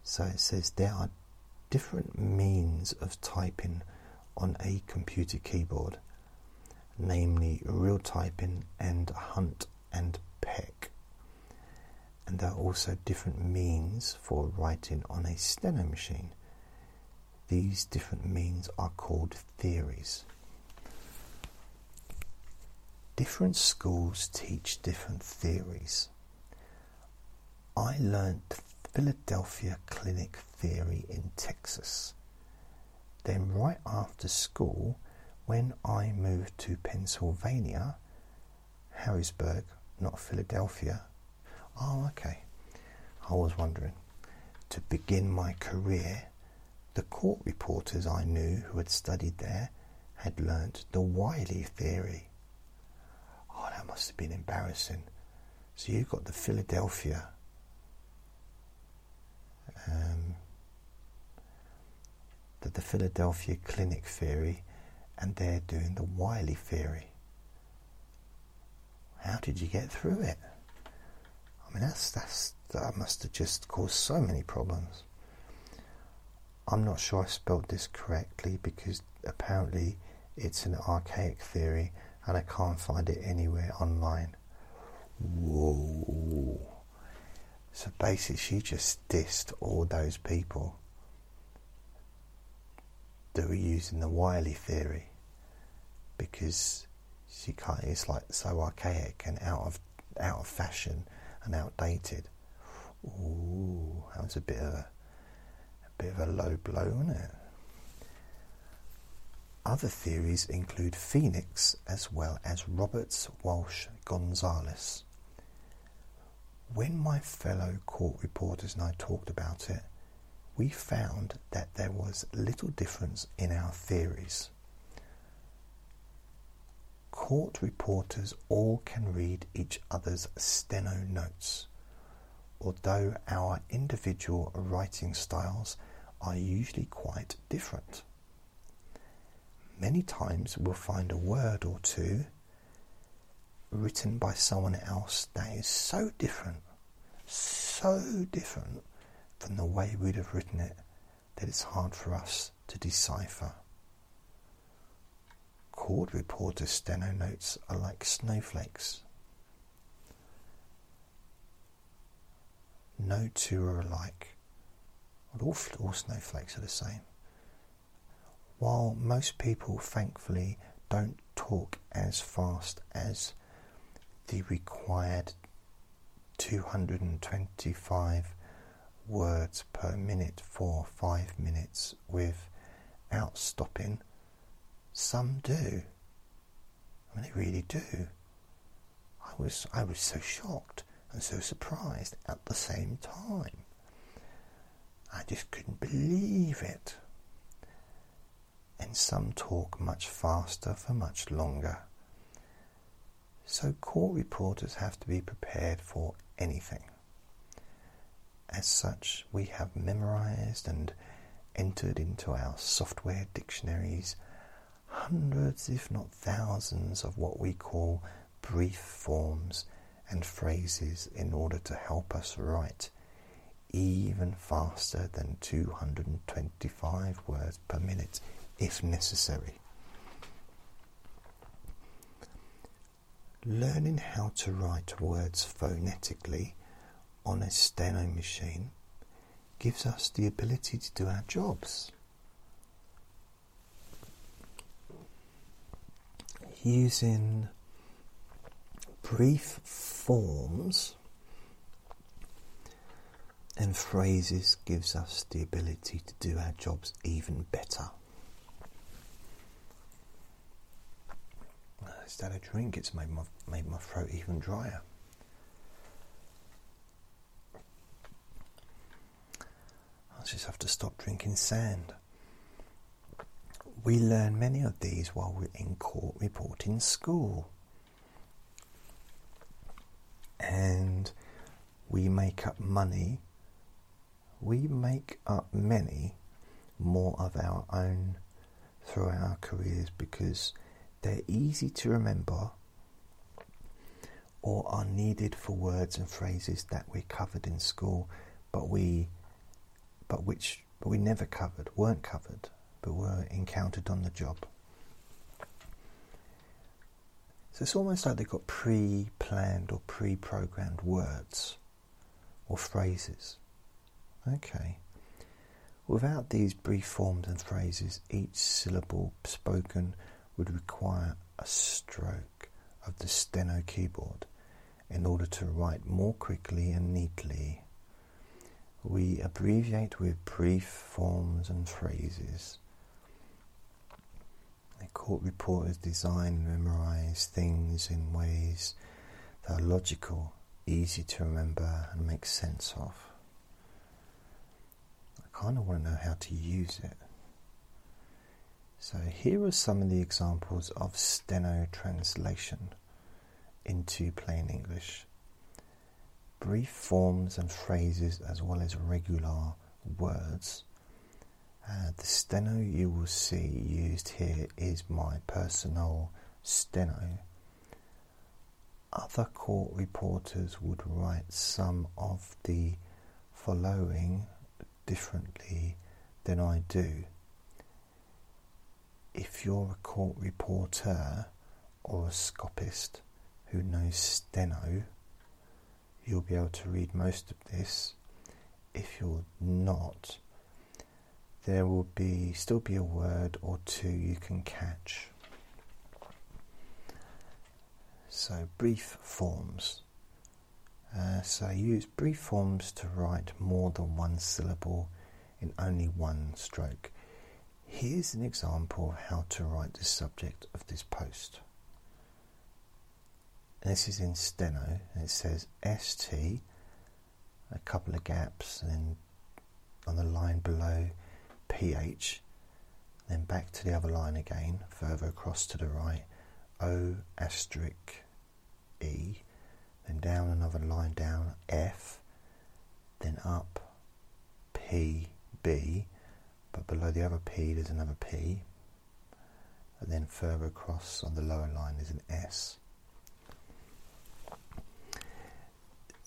So it says there are different means of typing on a computer keyboard, namely real typing and hunt and peck. And there are also different means for writing on a steno machine. These different means are called theories. Different schools teach different theories. I learnt Philadelphia Clinic Theory in Texas. Then, right after school, when I moved to Pennsylvania, Harrisburg, not Philadelphia. Oh, okay. I was wondering. To begin my career, the court reporters I knew who had studied there had learnt the Wiley theory. Oh, that must have been embarrassing So you've got the Philadelphia um, the, the Philadelphia Clinic theory, and they're doing the Wiley theory. How did you get through it? I mean, that's that's that must have just caused so many problems. I'm not sure I spelled this correctly because apparently it's an archaic theory and I can't find it anywhere online. Whoa. So basically, she just dissed all those people that were using the Wiley theory because she can't, it's like so archaic and out of out of fashion and outdated. Ooh, that was a bit of a, a bit of a low blow, wasn't it? Other theories include Phoenix as well as Roberts Walsh Gonzalez. When my fellow court reporters and I talked about it, we found that there was little difference in our theories. Court reporters all can read each other's steno notes, although our individual writing styles are usually quite different. Many times we'll find a word or two written by someone else that is so different, so different from the way we'd have written it that it's hard for us to decipher. Court reporters' steno notes are like snowflakes. No two are alike. All, all snowflakes are the same. While most people, thankfully, don't talk as fast as the required 225 words per minute for five minutes without stopping. Some do. I mean, they really do. I was, I was so shocked and so surprised at the same time. I just couldn't believe it. And some talk much faster for much longer. So, court reporters have to be prepared for anything. As such, we have memorized and entered into our software dictionaries hundreds, if not thousands, of what we call brief forms and phrases in order to help us write even faster than 225 words per minute if necessary. Learning how to write words phonetically on a steno machine gives us the ability to do our jobs. Using brief forms and phrases gives us the ability to do our jobs even better. Instead of drink, it's made my, made my throat even drier. I just have to stop drinking sand. We learn many of these while we're in court reporting school. And we make up money. We make up many more of our own through our careers because they're easy to remember or are needed for words and phrases that we covered in school, but we, but which but we never covered, weren't covered, but were encountered on the job. So it's almost like they've got pre-planned or pre-programmed words or phrases. Okay. Without these brief forms and phrases, each syllable spoken would require a stroke of the steno keyboard in order to write more quickly and neatly. We abbreviate with brief forms and phrases. The court reporters design and memorize things in ways that are logical, easy to remember, and make sense of. I kind of want to know how to use it. So here are some of the examples of steno translation into plain English. brief forms and phrases as well as regular words. Uh, the steno you will see used here is my personal steno. Other court reporters would write some of the following differently than I do. If you're a court reporter or a scopist who knows steno, you'll be able to read most of this. If you're not, there will be still be a word or two you can catch. So brief forms. Uh, so use brief forms to write more than one syllable in only one stroke. Here's an example of how to write the subject of this post. this is in steno, and it says ST, a couple of gaps, and then on the line below PH, then back to the other line again, further across to the right, O asterisk E, then down another line down F, then up P B, but below the other P there's another P, and then further across on the lower line is an S.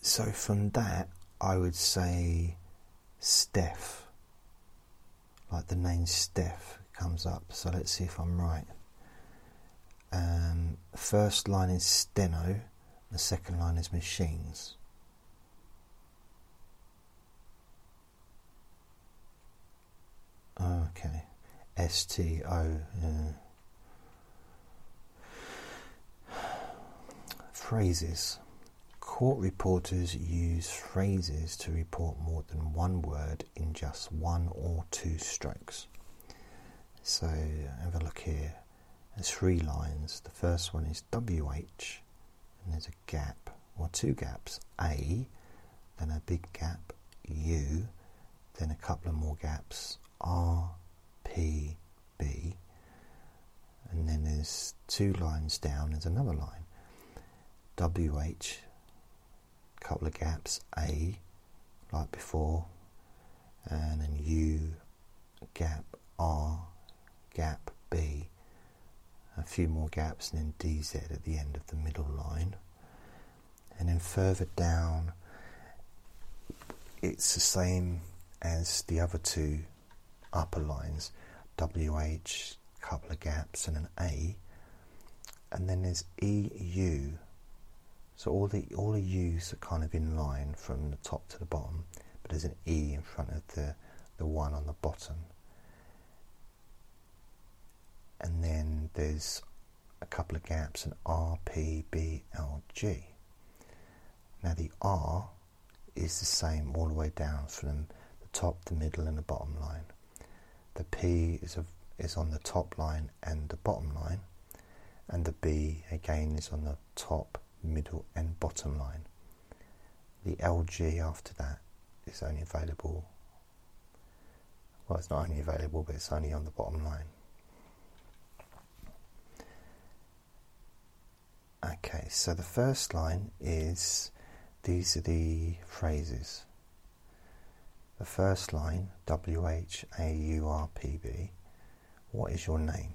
So from that, I would say Steph, like the name Steph comes up. So let's see if I'm right. Um, first line is steno, the second line is machines. Okay, S T O. Phrases. Court reporters use phrases to report more than one word in just one or two strokes. So have a look here. There's three lines. The first one is WH, and there's a gap, or two gaps, A, then a big gap, U, then a couple of more gaps, R, P, B, and then there's two lines down, there's another line, WH, couple of gaps, A, like before, and then U, gap, R, gap, B, a few more gaps, and then DZ at the end of the middle line. And then further down, it's the same as the other two upper lines WH, couple of gaps, and an A. And then there's EU. So all the all the U's are kind of in line from the top to the bottom, but there's an E in front of the the one on the bottom and then there's a couple of gaps and R, P, B, L, G. Now the R is the same all the way down from the top, the middle, and the bottom line. The P is a, is on the top line and the bottom line, and the B again is on the top, middle, and bottom line. The LG after that is only available. Well, it's not only available, but it's only on the bottom line. Okay, so the first line is these are the phrases. The first line, W H A U R P B, what is your name?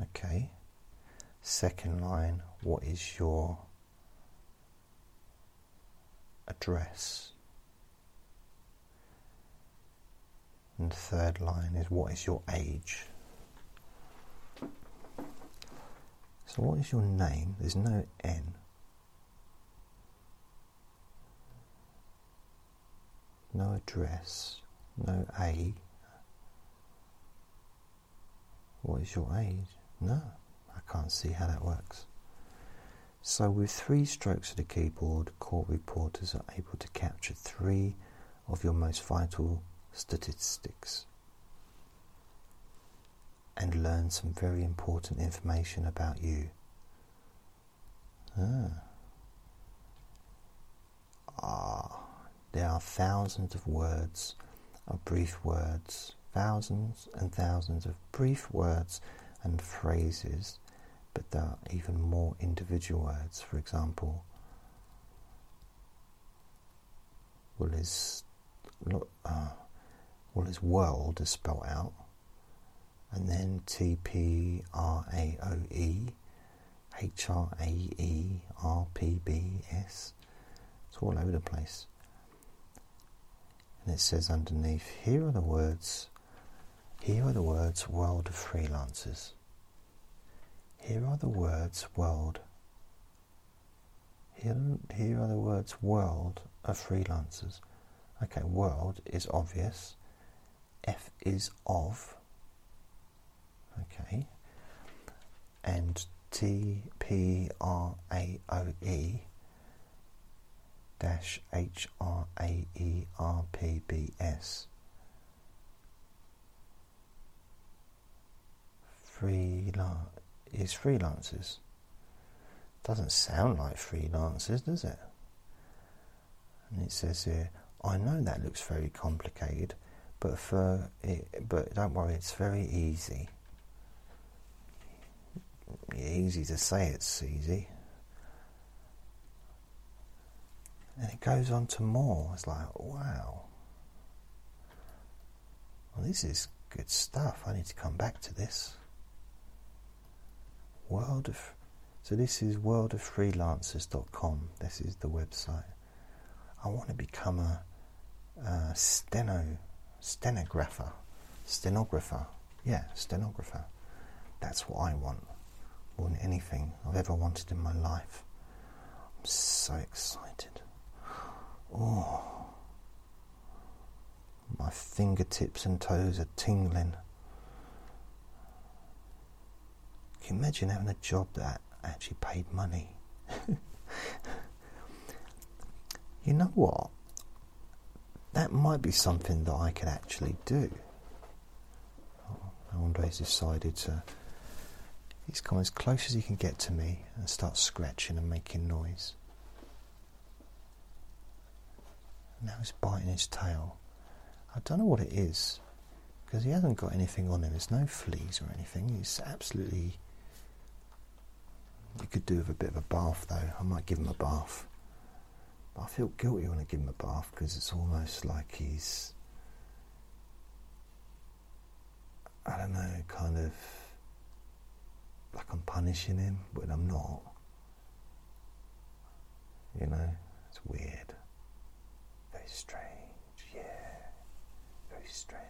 Okay. Second line, what is your address? And third line is what is your age? So, what is your name? There's no N. No address. No A. What is your age? No, I can't see how that works. So, with three strokes of the keyboard, court reporters are able to capture three of your most vital statistics and learn some very important information about you. Ah. ah, there are thousands of words, of brief words, thousands and thousands of brief words and phrases, but there are even more individual words. For example, well, is, uh, well, world is spelled out, and then T P R A O E. H R A E R P B S. It's all over the place. And it says underneath, here are the words, here are the words world of freelancers. Here are the words world. Here, here are the words world of freelancers. Okay, world is obvious. F is of. Okay. And T P R A O E dash H R A E R P B S. Freelance is freelancers. Doesn't sound like freelancers, does it? And it says here, I know that looks very complicated, but for it, but don't worry, it's very easy. Easy to say it's easy. And it goes on to more. It's like, wow. Well, this is good stuff. I need to come back to this. World of so this is worldoffreelancers.com. This is the website. I want to become a, a steno stenographer, stenographer. Yeah, stenographer. That's what I want more than anything I've ever wanted in my life. I'm so excited. Oh, my fingertips and toes are tingling. Can you imagine having a job that actually paid money? you know what? That might be something that I could actually do. Oh, Andre's decided to. He's come as close as he can get to me and start scratching and making noise. Now he's biting his tail. I don't know what it is because he hasn't got anything on him. There's no fleas or anything. He's absolutely. You could do with a bit of a bath though. I might give him a bath. But I feel guilty when I give him a bath because it's almost like he's. I don't know, kind of like I'm punishing him, but I'm not. You know, it's weird. Strange, yeah. Very strange.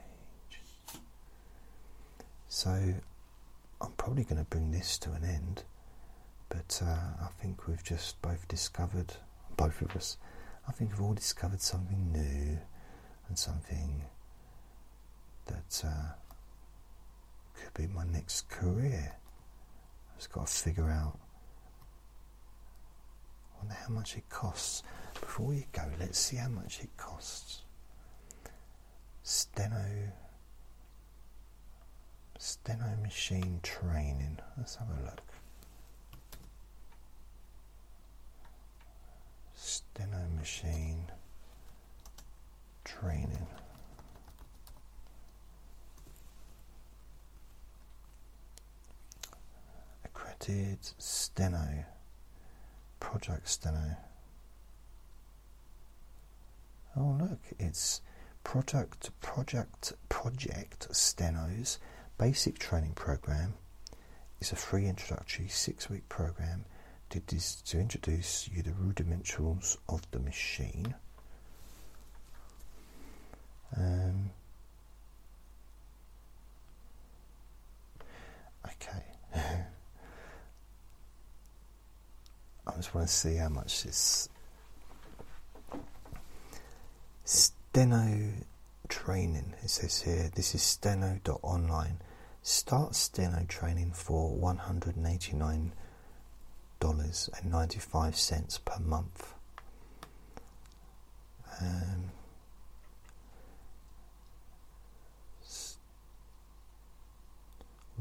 So, I'm probably going to bring this to an end, but uh, I think we've just both discovered, both of us, I think we've all discovered something new and something that uh, could be my next career. I've just got to figure out. I wonder how much it costs. Before you go, let's see how much it costs. Steno Steno machine training. Let's have a look. Steno machine training. Accredited Steno Project Steno. Oh look, it's Project Project Project Steno's basic training program is a free introductory six-week program to, to introduce you the rudimentals of the machine. Um, okay. I just want to see how much this steno training. It says here this is steno.online. Start steno training for one hundred and eighty nine dollars and ninety five cents per month. Um,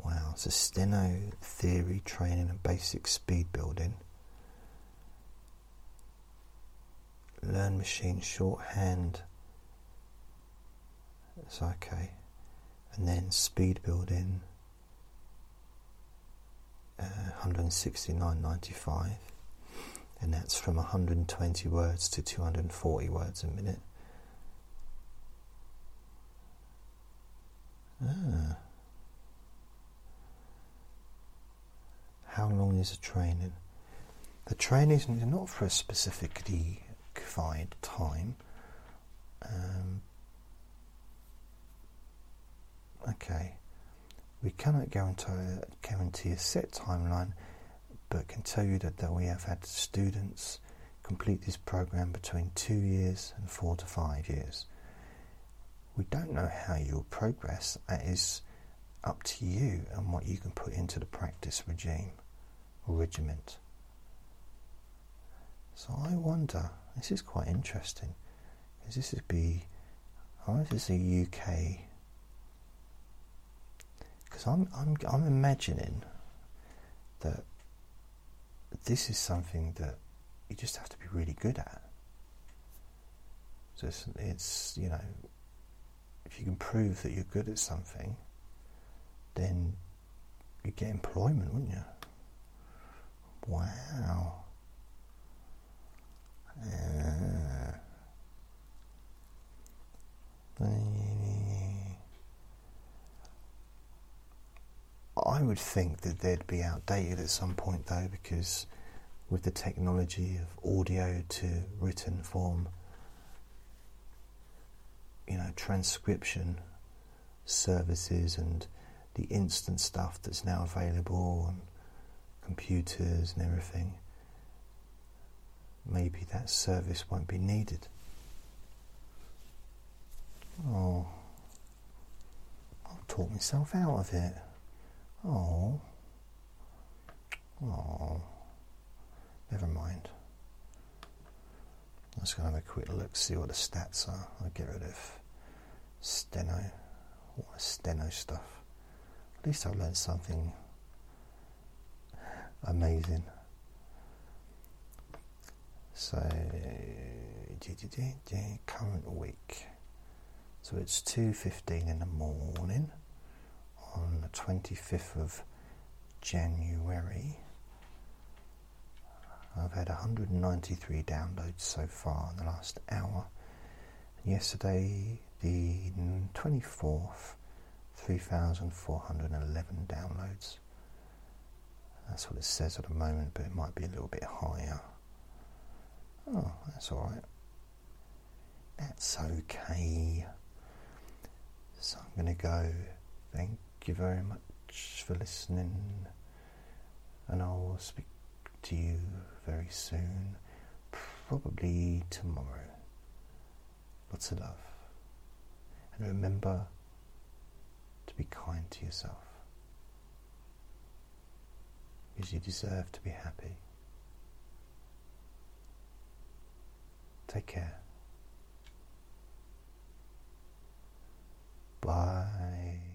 wow, a steno theory training and basic speed building. learn machine shorthand. It's okay. And then speed building, uh, 169.95, and that's from 120 words to 240 words a minute. Ah. How long is the training? The training is not for a specific D time. Um, okay, we cannot guarantee a set timeline, but can tell you that, that we have had students complete this program between two years and four to five years. We don't know how you'll progress. That is up to you and what you can put into the practice regime or regiment. So I wonder, this is quite interesting, because this would be, oh, this is a UK, because I'm, I'm, I'm imagining that this is something that you just have to be really good at. So it's, it's, you know, if you can prove that you're good at something, then you get employment, wouldn't you? Wow. Uh, I would think that they'd be outdated at some point, though, because with the technology of audio to written form, you know, transcription services and the instant stuff that's now available on computers and everything, maybe that service won't be needed. Oh, I'll talk myself out of it. Oh, oh. Never mind. Just gonna have a quick look, see what the stats are. I'll get rid of steno, all the steno stuff. At least I've learned something amazing. So, current week. So it's 2.15 in the morning on the 25th of January I've had 193 downloads so far in the last hour. Yesterday, the 24th, 3,411 downloads. That's what it says at the moment, but it might be a little bit higher. Oh, that's alright. That's okay. So I'm going to go. Thank you very much for listening, and I'll speak to you very soon, probably tomorrow. Lots of love. And remember to be kind to yourself because you deserve to be happy. Take care. Bye.